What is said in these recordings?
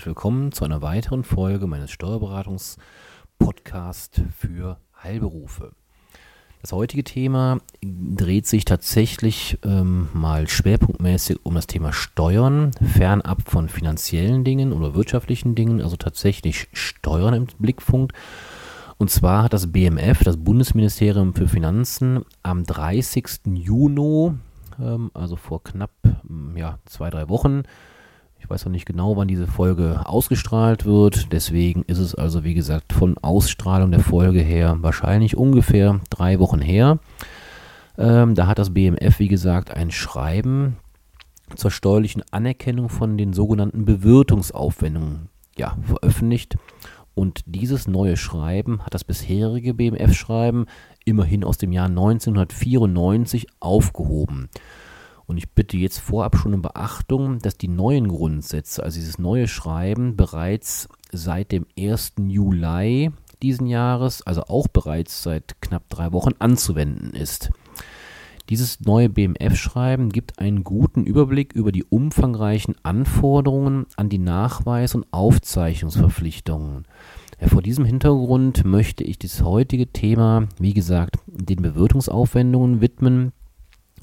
Herzlich willkommen zu einer weiteren Folge meines Steuerberatungs-Podcasts für Heilberufe. Das heutige Thema dreht sich tatsächlich ähm, mal schwerpunktmäßig um das Thema Steuern, fernab von finanziellen Dingen oder wirtschaftlichen Dingen, also tatsächlich Steuern im Blickpunkt. Und zwar hat das BMF, das Bundesministerium für Finanzen, am 30. Juni, ähm, also vor knapp ja, zwei, drei Wochen, ich weiß noch nicht genau, wann diese Folge ausgestrahlt wird. Deswegen ist es also, wie gesagt, von Ausstrahlung der Folge her wahrscheinlich ungefähr drei Wochen her. Ähm, da hat das BMF, wie gesagt, ein Schreiben zur steuerlichen Anerkennung von den sogenannten Bewirtungsaufwendungen ja, veröffentlicht. Und dieses neue Schreiben hat das bisherige BMF-Schreiben immerhin aus dem Jahr 1994 aufgehoben. Und ich bitte jetzt vorab schon um Beachtung, dass die neuen Grundsätze, also dieses neue Schreiben, bereits seit dem 1. Juli diesen Jahres, also auch bereits seit knapp drei Wochen anzuwenden ist. Dieses neue BMF-Schreiben gibt einen guten Überblick über die umfangreichen Anforderungen an die Nachweis- und Aufzeichnungsverpflichtungen. Vor diesem Hintergrund möchte ich das heutige Thema, wie gesagt, den Bewirtungsaufwendungen widmen,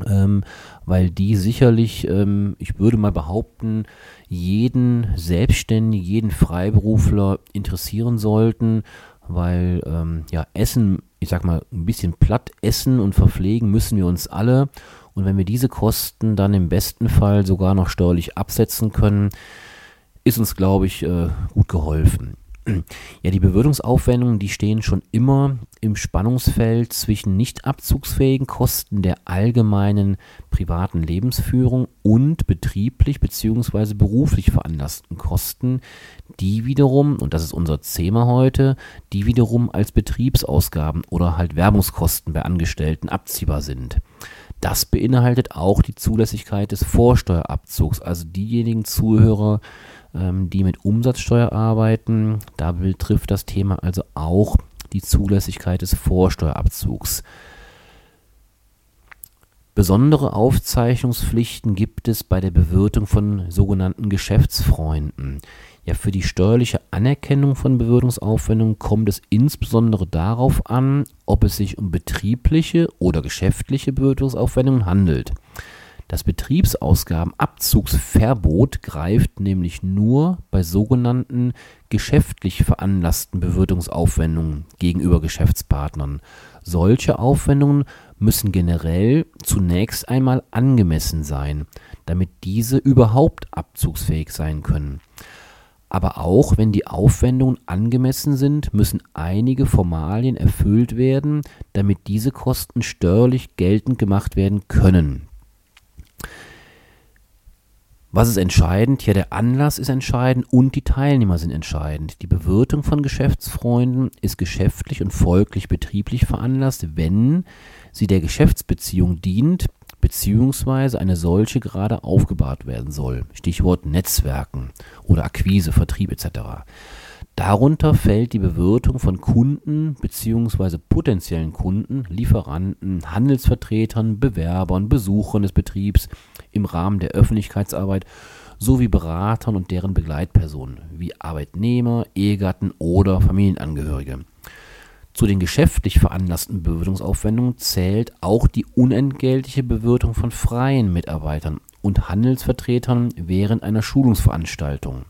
ähm, weil die sicherlich, ähm, ich würde mal behaupten, jeden Selbstständigen, jeden Freiberufler interessieren sollten, weil ähm, ja Essen, ich sag mal, ein bisschen platt essen und verpflegen müssen wir uns alle. Und wenn wir diese Kosten dann im besten Fall sogar noch steuerlich absetzen können, ist uns, glaube ich, äh, gut geholfen. Ja, die Bewirtungsaufwendungen, die stehen schon immer im Spannungsfeld zwischen nicht abzugsfähigen Kosten der allgemeinen privaten Lebensführung und betrieblich bzw. beruflich veranlassten Kosten, die wiederum, und das ist unser Thema heute, die wiederum als Betriebsausgaben oder halt Werbungskosten bei Angestellten abziehbar sind. Das beinhaltet auch die Zulässigkeit des Vorsteuerabzugs, also diejenigen Zuhörer, ähm, die mit Umsatzsteuer arbeiten. Da betrifft das Thema also auch die Zulässigkeit des Vorsteuerabzugs. Besondere Aufzeichnungspflichten gibt es bei der Bewirtung von sogenannten Geschäftsfreunden. Ja, für die steuerliche Anerkennung von Bewirtungsaufwendungen kommt es insbesondere darauf an, ob es sich um betriebliche oder geschäftliche Bewirtungsaufwendungen handelt. Das Betriebsausgabenabzugsverbot greift nämlich nur bei sogenannten geschäftlich veranlassten Bewirtungsaufwendungen gegenüber Geschäftspartnern. Solche Aufwendungen müssen generell zunächst einmal angemessen sein, damit diese überhaupt abzugsfähig sein können. Aber auch wenn die Aufwendungen angemessen sind, müssen einige Formalien erfüllt werden, damit diese Kosten steuerlich geltend gemacht werden können. Was ist entscheidend? Ja, der Anlass ist entscheidend und die Teilnehmer sind entscheidend. Die Bewirtung von Geschäftsfreunden ist geschäftlich und folglich betrieblich veranlasst, wenn sie der Geschäftsbeziehung dient, beziehungsweise eine solche gerade aufgebaut werden soll. Stichwort Netzwerken oder Akquise, Vertrieb etc. Darunter fällt die Bewirtung von Kunden bzw. potenziellen Kunden, Lieferanten, Handelsvertretern, Bewerbern, Besuchern des Betriebs im Rahmen der Öffentlichkeitsarbeit sowie Beratern und deren Begleitpersonen wie Arbeitnehmer, Ehegatten oder Familienangehörige. Zu den geschäftlich veranlassten Bewirtungsaufwendungen zählt auch die unentgeltliche Bewirtung von freien Mitarbeitern und Handelsvertretern während einer Schulungsveranstaltung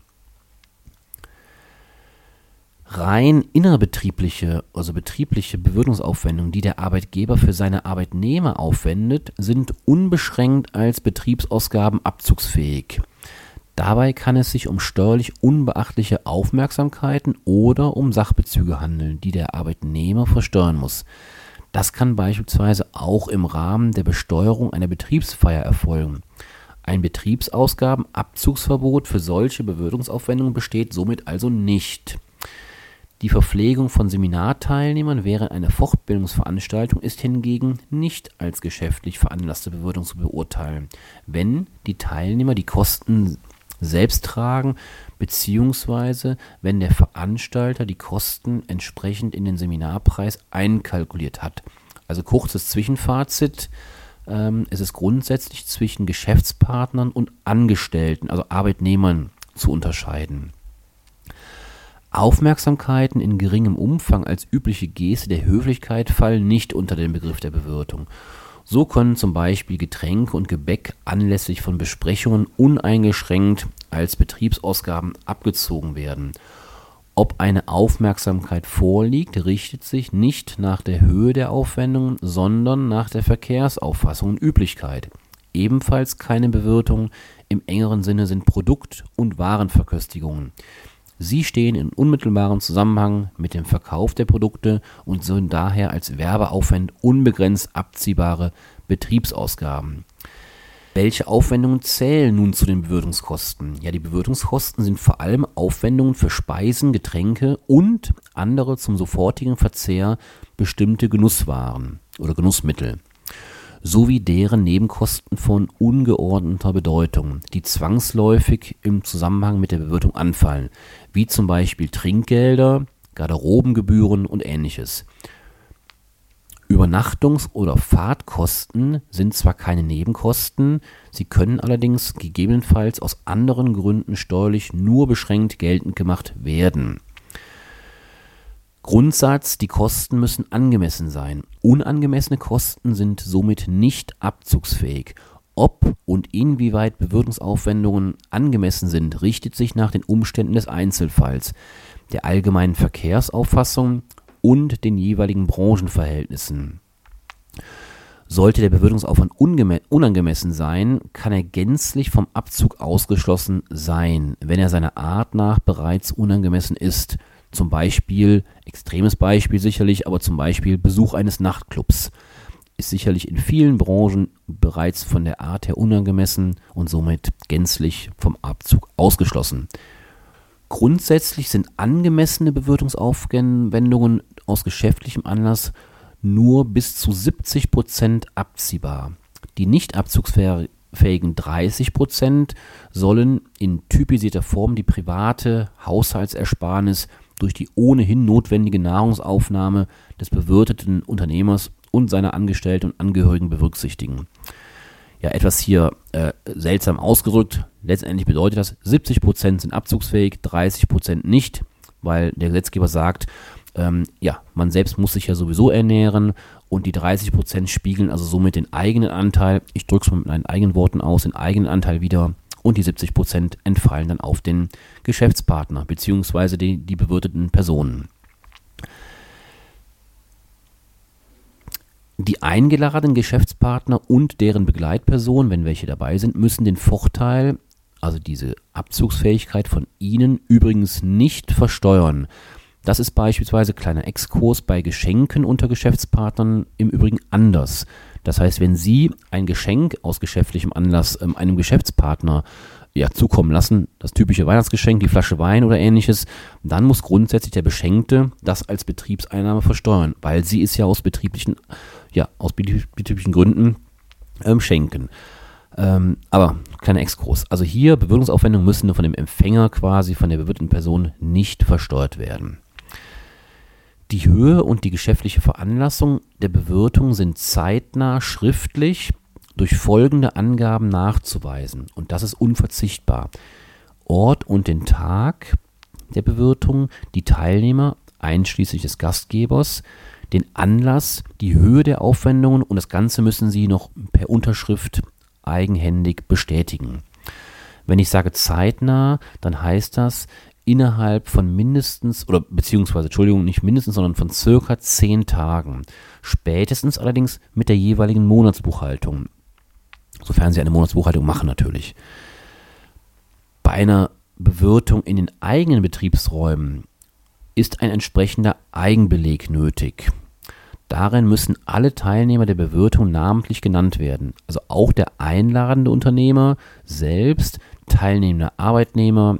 rein innerbetriebliche, also betriebliche Bewirtungsaufwendungen, die der Arbeitgeber für seine Arbeitnehmer aufwendet, sind unbeschränkt als Betriebsausgaben abzugsfähig. Dabei kann es sich um steuerlich unbeachtliche Aufmerksamkeiten oder um Sachbezüge handeln, die der Arbeitnehmer versteuern muss. Das kann beispielsweise auch im Rahmen der Besteuerung einer Betriebsfeier erfolgen. Ein Betriebsausgabenabzugsverbot für solche Bewirtungsaufwendungen besteht somit also nicht. Die Verpflegung von Seminarteilnehmern während einer Fortbildungsveranstaltung ist hingegen nicht als geschäftlich veranlasste Bewirtung zu beurteilen, wenn die Teilnehmer die Kosten selbst tragen beziehungsweise wenn der Veranstalter die Kosten entsprechend in den Seminarpreis einkalkuliert hat. Also kurzes Zwischenfazit. Ähm, es ist grundsätzlich zwischen Geschäftspartnern und Angestellten, also Arbeitnehmern zu unterscheiden. Aufmerksamkeiten in geringem Umfang als übliche Geste der Höflichkeit fallen nicht unter den Begriff der Bewirtung. So können zum Beispiel Getränke und Gebäck anlässlich von Besprechungen uneingeschränkt als Betriebsausgaben abgezogen werden. Ob eine Aufmerksamkeit vorliegt, richtet sich nicht nach der Höhe der Aufwendungen, sondern nach der Verkehrsauffassung und Üblichkeit. Ebenfalls keine Bewirtung im engeren Sinne sind Produkt- und Warenverköstigungen. Sie stehen in unmittelbarem Zusammenhang mit dem Verkauf der Produkte und sind daher als Werbeaufwand unbegrenzt abziehbare Betriebsausgaben. Welche Aufwendungen zählen nun zu den Bewirtungskosten? Ja, die Bewirtungskosten sind vor allem Aufwendungen für Speisen, Getränke und andere zum sofortigen Verzehr bestimmte Genusswaren oder Genussmittel sowie deren Nebenkosten von ungeordneter Bedeutung, die zwangsläufig im Zusammenhang mit der Bewirtung anfallen, wie zum Beispiel Trinkgelder, Garderobengebühren und ähnliches. Übernachtungs- oder Fahrtkosten sind zwar keine Nebenkosten, sie können allerdings gegebenenfalls aus anderen Gründen steuerlich nur beschränkt geltend gemacht werden Grundsatz, die Kosten müssen angemessen sein. Unangemessene Kosten sind somit nicht abzugsfähig. Ob und inwieweit Bewirtungsaufwendungen angemessen sind, richtet sich nach den Umständen des Einzelfalls, der allgemeinen Verkehrsauffassung und den jeweiligen Branchenverhältnissen. Sollte der Bewirtungsaufwand unangemessen sein, kann er gänzlich vom Abzug ausgeschlossen sein, wenn er seiner Art nach bereits unangemessen ist zum Beispiel, extremes Beispiel sicherlich, aber zum Beispiel Besuch eines Nachtclubs ist sicherlich in vielen Branchen bereits von der Art her unangemessen und somit gänzlich vom Abzug ausgeschlossen. Grundsätzlich sind angemessene Bewirtungsaufwendungen aus geschäftlichem Anlass nur bis zu 70 Prozent abziehbar. Die nicht abzugsfähigen 30 Prozent sollen in typisierter Form die private Haushaltsersparnis durch die ohnehin notwendige Nahrungsaufnahme des bewirteten Unternehmers und seiner Angestellten und Angehörigen berücksichtigen. Ja, etwas hier äh, seltsam ausgerückt. Letztendlich bedeutet das, 70% sind abzugsfähig, 30% nicht, weil der Gesetzgeber sagt, ähm, ja, man selbst muss sich ja sowieso ernähren und die 30% spiegeln also somit den eigenen Anteil, ich drücke es mal mit meinen eigenen Worten aus, den eigenen Anteil wieder und die 70 Prozent entfallen dann auf den Geschäftspartner bzw. Die, die bewirteten Personen. Die eingeladenen Geschäftspartner und deren Begleitpersonen, wenn welche dabei sind, müssen den Vorteil, also diese Abzugsfähigkeit von Ihnen übrigens nicht versteuern. Das ist beispielsweise kleiner Exkurs bei Geschenken unter Geschäftspartnern im Übrigen anders. Das heißt, wenn Sie ein Geschenk aus geschäftlichem Anlass ähm, einem Geschäftspartner ja, zukommen lassen, das typische Weihnachtsgeschenk, die Flasche Wein oder ähnliches, dann muss grundsätzlich der Beschenkte das als Betriebseinnahme versteuern, weil sie es ja aus betrieblichen, ja, aus betrieblichen Gründen ähm, schenken. Ähm, aber kleiner Exkurs. Also hier Bewirtungsaufwendungen müssen von dem Empfänger quasi, von der bewirteten Person nicht versteuert werden. Die Höhe und die geschäftliche Veranlassung der Bewirtung sind zeitnah schriftlich durch folgende Angaben nachzuweisen. Und das ist unverzichtbar. Ort und den Tag der Bewirtung, die Teilnehmer einschließlich des Gastgebers, den Anlass, die Höhe der Aufwendungen und das Ganze müssen Sie noch per Unterschrift eigenhändig bestätigen. Wenn ich sage zeitnah, dann heißt das, innerhalb von mindestens, oder beziehungsweise, Entschuldigung, nicht mindestens, sondern von circa zehn Tagen. Spätestens allerdings mit der jeweiligen Monatsbuchhaltung. Sofern Sie eine Monatsbuchhaltung machen natürlich. Bei einer Bewirtung in den eigenen Betriebsräumen ist ein entsprechender Eigenbeleg nötig. Darin müssen alle Teilnehmer der Bewirtung namentlich genannt werden, also auch der einladende Unternehmer selbst, teilnehmende Arbeitnehmer,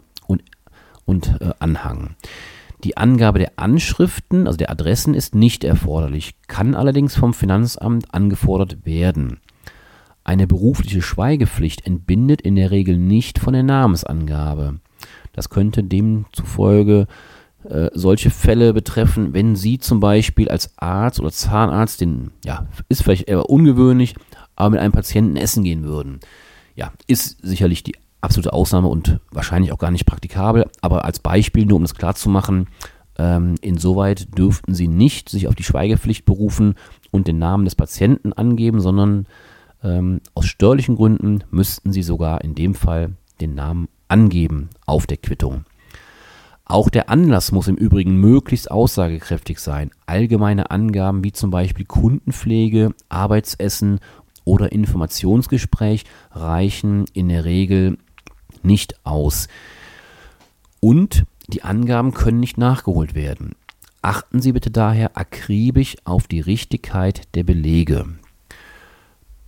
und äh, Anhang. Die Angabe der Anschriften, also der Adressen, ist nicht erforderlich, kann allerdings vom Finanzamt angefordert werden. Eine berufliche Schweigepflicht entbindet in der Regel nicht von der Namensangabe. Das könnte demzufolge äh, solche Fälle betreffen, wenn Sie zum Beispiel als Arzt oder Zahnarzt, den, ja, ist vielleicht eher ungewöhnlich, aber mit einem Patienten essen gehen würden. Ja, ist sicherlich die absolute Ausnahme und wahrscheinlich auch gar nicht praktikabel, aber als Beispiel, nur um das klarzumachen, ähm, insoweit dürften Sie nicht sich auf die Schweigepflicht berufen und den Namen des Patienten angeben, sondern ähm, aus steuerlichen Gründen müssten Sie sogar in dem Fall den Namen angeben auf der Quittung. Auch der Anlass muss im Übrigen möglichst aussagekräftig sein. Allgemeine Angaben wie zum Beispiel Kundenpflege, Arbeitsessen oder Informationsgespräch reichen in der Regel nicht aus. Und die Angaben können nicht nachgeholt werden. Achten Sie bitte daher akribisch auf die Richtigkeit der Belege.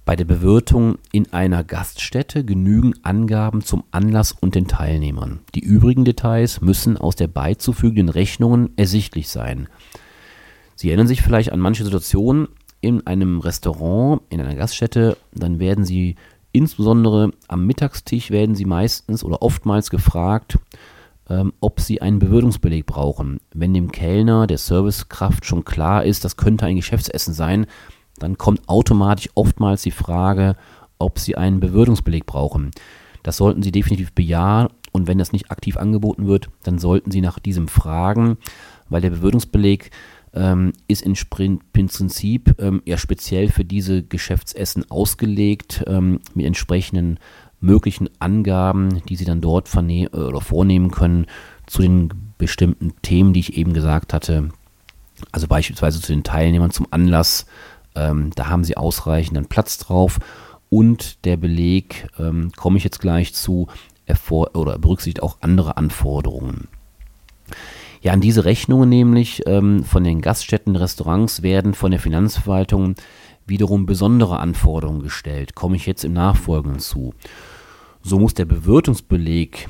Bei der Bewirtung in einer Gaststätte genügen Angaben zum Anlass und den Teilnehmern. Die übrigen Details müssen aus der beizufügenden Rechnungen ersichtlich sein. Sie erinnern sich vielleicht an manche Situationen in einem Restaurant, in einer Gaststätte, dann werden Sie insbesondere am Mittagstisch werden Sie meistens oder oftmals gefragt, ähm, ob Sie einen Bewirtungsbeleg brauchen. Wenn dem Kellner, der Servicekraft schon klar ist, das könnte ein Geschäftsessen sein, dann kommt automatisch oftmals die Frage, ob Sie einen Bewirtungsbeleg brauchen. Das sollten Sie definitiv bejahen und wenn das nicht aktiv angeboten wird, dann sollten Sie nach diesem fragen, weil der Bewirtungsbeleg ähm, ist in Prinzip ähm, ja speziell für diese Geschäftsessen ausgelegt ähm, mit entsprechenden möglichen Angaben, die Sie dann dort äh, oder vornehmen können zu den bestimmten Themen, die ich eben gesagt hatte. Also beispielsweise zu den Teilnehmern zum Anlass, ähm, da haben sie ausreichenden Platz drauf und der Beleg, ähm, komme ich jetzt gleich zu, oder berücksichtigt auch andere Anforderungen. Ja, an diese Rechnungen nämlich ähm, von den Gaststätten, Restaurants werden von der Finanzverwaltung wiederum besondere Anforderungen gestellt. Komme ich jetzt im Nachfolgenden zu. So muss der Bewirtungsbeleg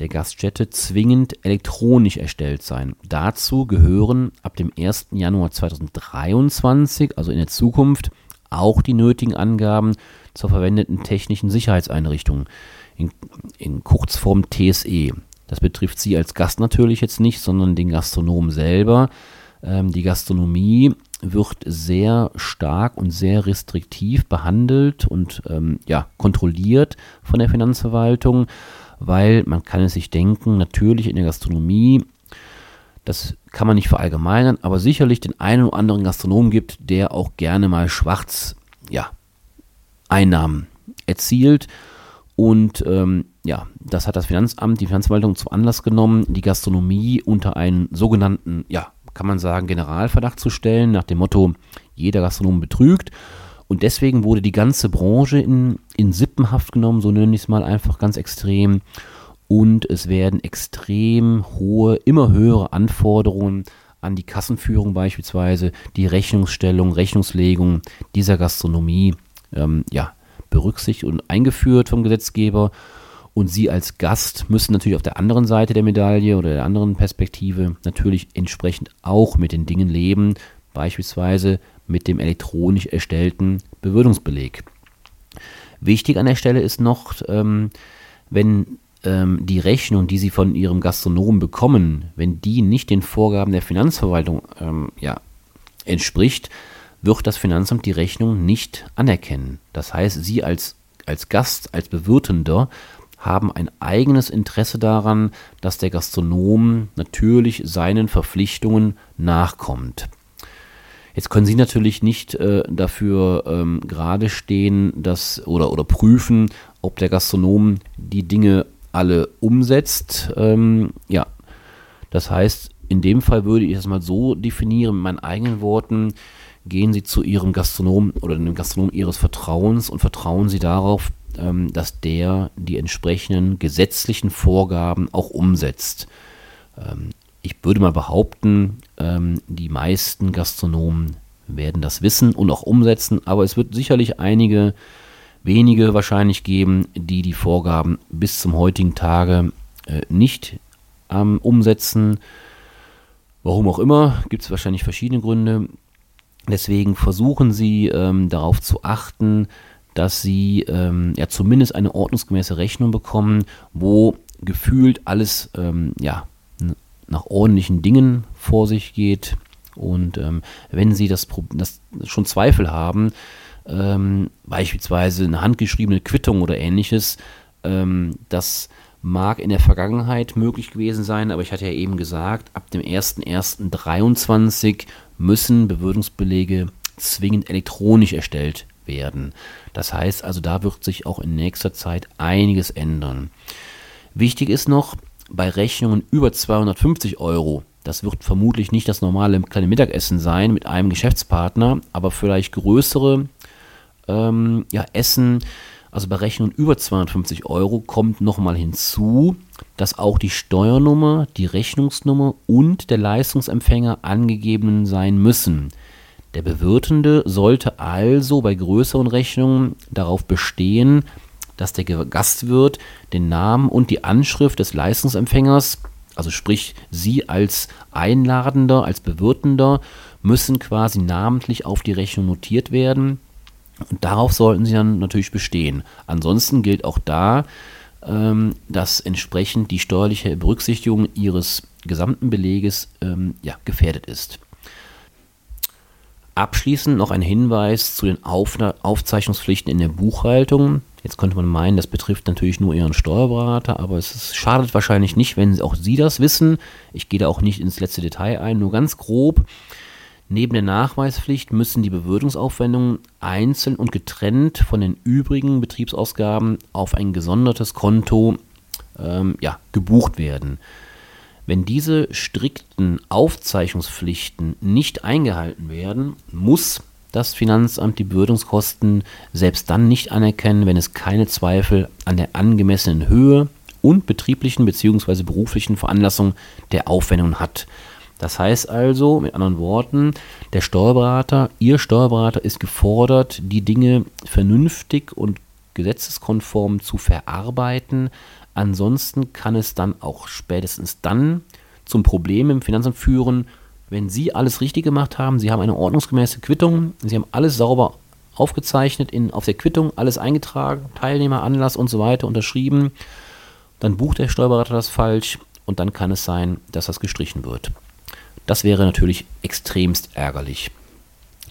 der Gaststätte zwingend elektronisch erstellt sein. Dazu gehören ab dem 1. Januar 2023, also in der Zukunft, auch die nötigen Angaben zur verwendeten technischen Sicherheitseinrichtung, in, in Kurzform TSE. Das betrifft Sie als Gast natürlich jetzt nicht, sondern den Gastronomen selber. Ähm, die Gastronomie wird sehr stark und sehr restriktiv behandelt und ähm, ja, kontrolliert von der Finanzverwaltung weil man kann es sich denken, natürlich in der Gastronomie, das kann man nicht verallgemeinern, aber sicherlich den einen oder anderen Gastronomen gibt, der auch gerne mal schwarz, ja, Einnahmen erzielt. Und ähm, ja, das hat das Finanzamt, die Finanzverwaltung zum Anlass genommen, die Gastronomie unter einen sogenannten, ja, kann man sagen, Generalverdacht zu stellen, nach dem Motto, jeder Gastronom betrügt. Und deswegen wurde die ganze Branche in, in Sippenhaft genommen, so nenne ich es mal einfach ganz extrem. Und es werden extrem hohe, immer höhere Anforderungen an die Kassenführung beispielsweise, die Rechnungsstellung, Rechnungslegung dieser Gastronomie ähm, ja, berücksichtigt und eingeführt vom Gesetzgeber. Und Sie als Gast müssen natürlich auf der anderen Seite der Medaille oder der anderen Perspektive natürlich entsprechend auch mit den Dingen leben, beispielsweise mit dem elektronisch erstellten Bewirtungsbeleg. Wichtig an der Stelle ist noch, ähm, wenn ähm, die Rechnung, die Sie von Ihrem Gastronom bekommen, wenn die nicht den Vorgaben der Finanzverwaltung ähm, ja, entspricht, wird das Finanzamt die Rechnung nicht anerkennen. Das heißt, Sie als, als Gast, als Bewirtender haben ein eigenes Interesse daran, dass der Gastronom natürlich seinen Verpflichtungen nachkommt. Jetzt können Sie natürlich nicht äh, dafür ähm, gerade stehen, dass oder, oder prüfen, ob der Gastronom die Dinge alle umsetzt. Ähm, ja, das heißt, in dem Fall würde ich es mal so definieren, mit meinen eigenen Worten, gehen Sie zu Ihrem Gastronom oder dem Gastronom Ihres Vertrauens und vertrauen Sie darauf, ähm, dass der die entsprechenden gesetzlichen Vorgaben auch umsetzt. Ähm, ich würde mal behaupten, ähm, die meisten Gastronomen werden das wissen und auch umsetzen, aber es wird sicherlich einige wenige wahrscheinlich geben, die die Vorgaben bis zum heutigen Tage äh, nicht ähm, umsetzen. Warum auch immer, gibt es wahrscheinlich verschiedene Gründe. Deswegen versuchen Sie ähm, darauf zu achten, dass Sie ähm, ja zumindest eine ordnungsgemäße Rechnung bekommen, wo gefühlt alles ähm, ja, nach ordentlichen Dingen vor sich geht. Und ähm, wenn Sie das, das, schon Zweifel haben, ähm, beispielsweise eine handgeschriebene Quittung oder ähnliches, Ähm, das mag in der Vergangenheit möglich gewesen sein, aber ich hatte ja eben gesagt, ab dem 01.01.23 müssen Bewirtungsbelege zwingend elektronisch erstellt werden. Das heißt also, da wird sich auch in nächster Zeit einiges ändern. Wichtig ist noch, bei Rechnungen über 250 Euro, das wird vermutlich nicht das normale kleine Mittagessen sein mit einem Geschäftspartner, aber vielleicht größere ähm, ja, Essen, also bei Rechnungen über 250 Euro kommt nochmal hinzu, dass auch die Steuernummer, die Rechnungsnummer und der Leistungsempfänger angegeben sein müssen. Der Bewirtende sollte also bei größeren Rechnungen darauf bestehen, dass der Gastwirt den Namen und die Anschrift des Leistungsempfängers, also sprich Sie als Einladender, als Bewirtender, müssen quasi namentlich auf die Rechnung notiert werden. Und darauf sollten Sie dann natürlich bestehen. Ansonsten gilt auch da, ähm, dass entsprechend die steuerliche Berücksichtigung Ihres gesamten Beleges ähm, ja, gefährdet ist. Abschließend noch ein Hinweis zu den Auf Aufzeichnungspflichten in der Buchhaltung. Jetzt könnte man meinen, das betrifft natürlich nur Ihren Steuerberater, aber es ist, schadet wahrscheinlich nicht, wenn auch Sie das wissen. Ich gehe da auch nicht ins letzte Detail ein, nur ganz grob. Neben der Nachweispflicht müssen die Bewirtungsaufwendungen einzeln und getrennt von den übrigen Betriebsausgaben auf ein gesondertes Konto ähm, ja, gebucht werden. Wenn diese strikten Aufzeichnungspflichten nicht eingehalten werden, muss das Finanzamt die Bewirtungskosten selbst dann nicht anerkennen, wenn es keine Zweifel an der angemessenen Höhe und betrieblichen bzw. beruflichen Veranlassung der Aufwendungen hat. Das heißt also, mit anderen Worten, der Steuerberater, Ihr Steuerberater ist gefordert, die Dinge vernünftig und gesetzeskonform zu verarbeiten, Ansonsten kann es dann auch spätestens dann zum Problem im Finanzamt führen, wenn Sie alles richtig gemacht haben, Sie haben eine ordnungsgemäße Quittung, Sie haben alles sauber aufgezeichnet, in, auf der Quittung alles eingetragen, Teilnehmer, Anlass und so weiter unterschrieben, dann bucht der Steuerberater das falsch und dann kann es sein, dass das gestrichen wird. Das wäre natürlich extremst ärgerlich.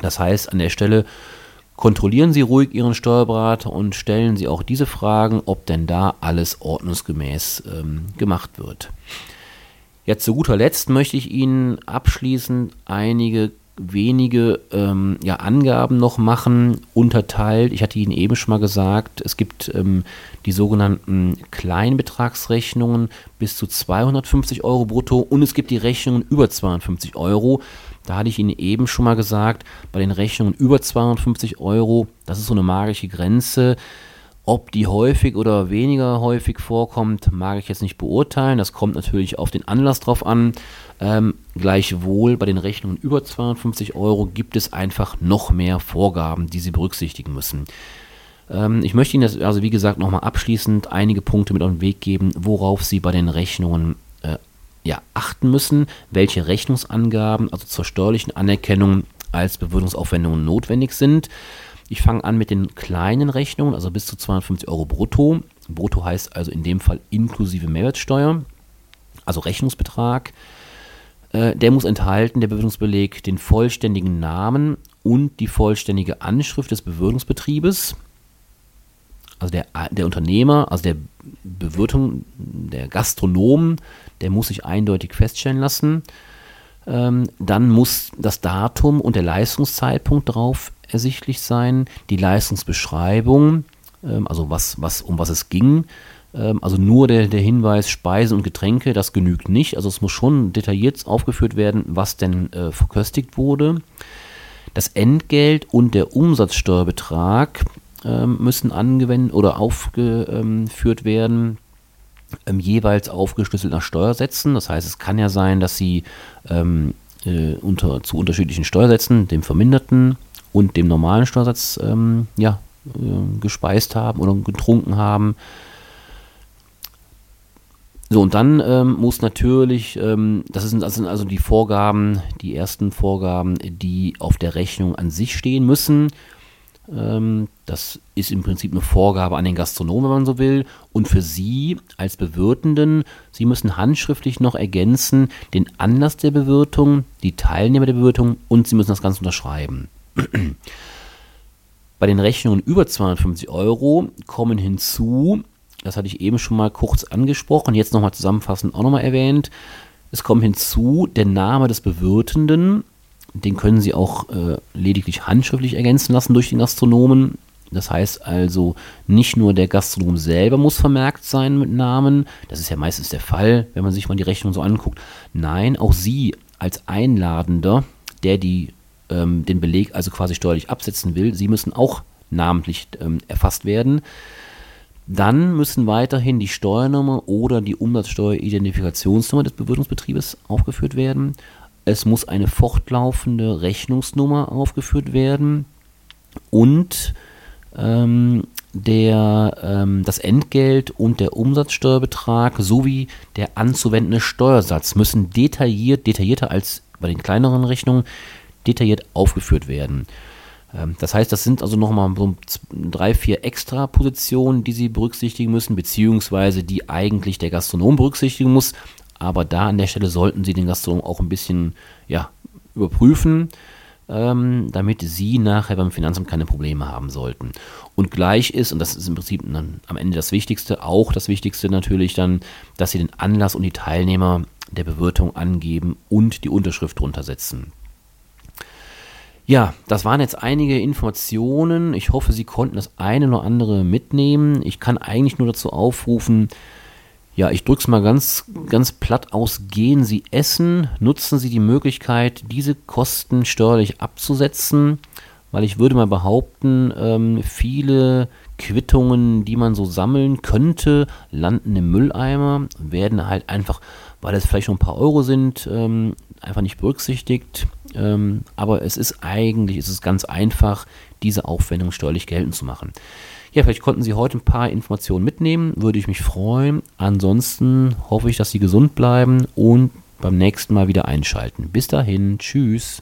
Das heißt, an der Stelle Kontrollieren Sie ruhig Ihren Steuerberater und stellen Sie auch diese Fragen, ob denn da alles ordnungsgemäß ähm, gemacht wird. Jetzt zu guter Letzt möchte ich Ihnen abschließend einige wenige ähm, ja, Angaben noch machen, unterteilt. Ich hatte Ihnen eben schon mal gesagt, es gibt ähm, die sogenannten Kleinbetragsrechnungen bis zu 250 Euro brutto und es gibt die Rechnungen über 250 Euro. Da hatte ich Ihnen eben schon mal gesagt, bei den Rechnungen über 250 Euro, das ist so eine magische Grenze. Ob die häufig oder weniger häufig vorkommt, mag ich jetzt nicht beurteilen. Das kommt natürlich auf den Anlass drauf an. Ähm, gleichwohl bei den Rechnungen über 250 Euro gibt es einfach noch mehr Vorgaben, die Sie berücksichtigen müssen. Ähm, ich möchte Ihnen das also wie gesagt nochmal abschließend einige Punkte mit auf den Weg geben, worauf Sie bei den Rechnungen ja, achten müssen, welche Rechnungsangaben, also zur steuerlichen Anerkennung als Bewirtungsaufwendungen notwendig sind. Ich fange an mit den kleinen Rechnungen, also bis zu 250 Euro brutto. Brutto heißt also in dem Fall inklusive Mehrwertsteuer, also Rechnungsbetrag. Äh, der muss enthalten, der Bewirtungsbeleg, den vollständigen Namen und die vollständige Anschrift des Bewirtungsbetriebes also der, der Unternehmer, also der Bewirtung, der Gastronom, der muss sich eindeutig feststellen lassen. Ähm, dann muss das Datum und der Leistungszeitpunkt darauf ersichtlich sein, die Leistungsbeschreibung, ähm, also was, was, um was es ging. Ähm, also nur der, der Hinweis Speisen und Getränke, das genügt nicht. Also es muss schon detailliert aufgeführt werden, was denn äh, verköstigt wurde. Das Entgelt und der Umsatzsteuerbetrag ähm, müssen angewendet oder aufgeführt werden, ähm, jeweils aufgeschlüsselt nach Steuersätzen. Das heißt, es kann ja sein, dass Sie ähm, äh, unter, zu unterschiedlichen Steuersätzen, dem verminderten und dem normalen Steuersatz, ähm, ja, äh, gespeist haben oder getrunken haben. So, und dann ähm, muss natürlich, ähm, das, ist, das, sind also die Vorgaben, die ersten Vorgaben, die auf der Rechnung an sich stehen müssen. Ähm, das ist im Prinzip eine Vorgabe an den Gastronomen, wenn man so will. Und für Sie als Bewirtenden, Sie müssen handschriftlich noch ergänzen den Anlass der Bewirtung, die Teilnehmer der Bewirtung und Sie müssen das Ganze unterschreiben. Bei den Rechnungen über 250 Euro kommen hinzu das hatte ich eben schon mal kurz angesprochen, jetzt nochmal zusammenfassend auch nochmal erwähnt. Es kommt hinzu der Name des Bewirtenden, den können Sie auch äh, lediglich handschriftlich ergänzen lassen durch den Gastronomen. Das heißt also, nicht nur der Gastronom selber muss vermerkt sein mit Namen, das ist ja meistens der Fall, wenn man sich mal die Rechnung so anguckt. Nein, auch Sie als Einladender, der die, ähm, den Beleg also quasi steuerlich absetzen will, Sie müssen auch namentlich ähm, erfasst werden. Dann müssen weiterhin die Steuernummer oder die Umsatzsteueridentifikationsnummer des Bewirtungsbetriebes aufgeführt werden. Es muss eine fortlaufende Rechnungsnummer aufgeführt werden und ähm, der, ähm, das Entgelt und der Umsatzsteuerbetrag sowie der anzuwendende Steuersatz müssen detailliert, detaillierter als bei den kleineren Rechnungen, detailliert aufgeführt werden. Ähm, das heißt, das sind also nochmal so drei, vier extra Positionen, die Sie berücksichtigen müssen, beziehungsweise die eigentlich der Gastronom berücksichtigen muss. Aber da an der Stelle sollten Sie den Gastronom auch ein bisschen ja, überprüfen, ähm, damit Sie nachher beim Finanzamt keine Probleme haben sollten. Und gleich ist, und das ist im Prinzip dann am Ende das Wichtigste, auch das Wichtigste natürlich dann, dass Sie den Anlass und die Teilnehmer der Bewirtung angeben und die Unterschrift drunter setzen. Ja, das waren jetzt einige Informationen. Ich hoffe, Sie konnten das eine oder andere mitnehmen. Ich kann eigentlich nur dazu aufrufen, ja, ich drücke es mal ganz, ganz platt aus. Gehen Sie essen, nutzen Sie die Möglichkeit, diese Kosten steuerlich abzusetzen, weil ich würde mal behaupten, ähm, viele Quittungen, die man so sammeln könnte, landen im Mülleimer, werden halt einfach, weil es vielleicht noch ein paar Euro sind, ähm, einfach nicht berücksichtigt. Ähm, aber es ist eigentlich, es ist ganz einfach, diese Aufwendung steuerlich geltend zu machen. Ja, vielleicht konnten Sie heute ein paar Informationen mitnehmen, würde ich mich freuen. Ansonsten hoffe ich, dass Sie gesund bleiben und beim nächsten Mal wieder einschalten. Bis dahin, tschüss.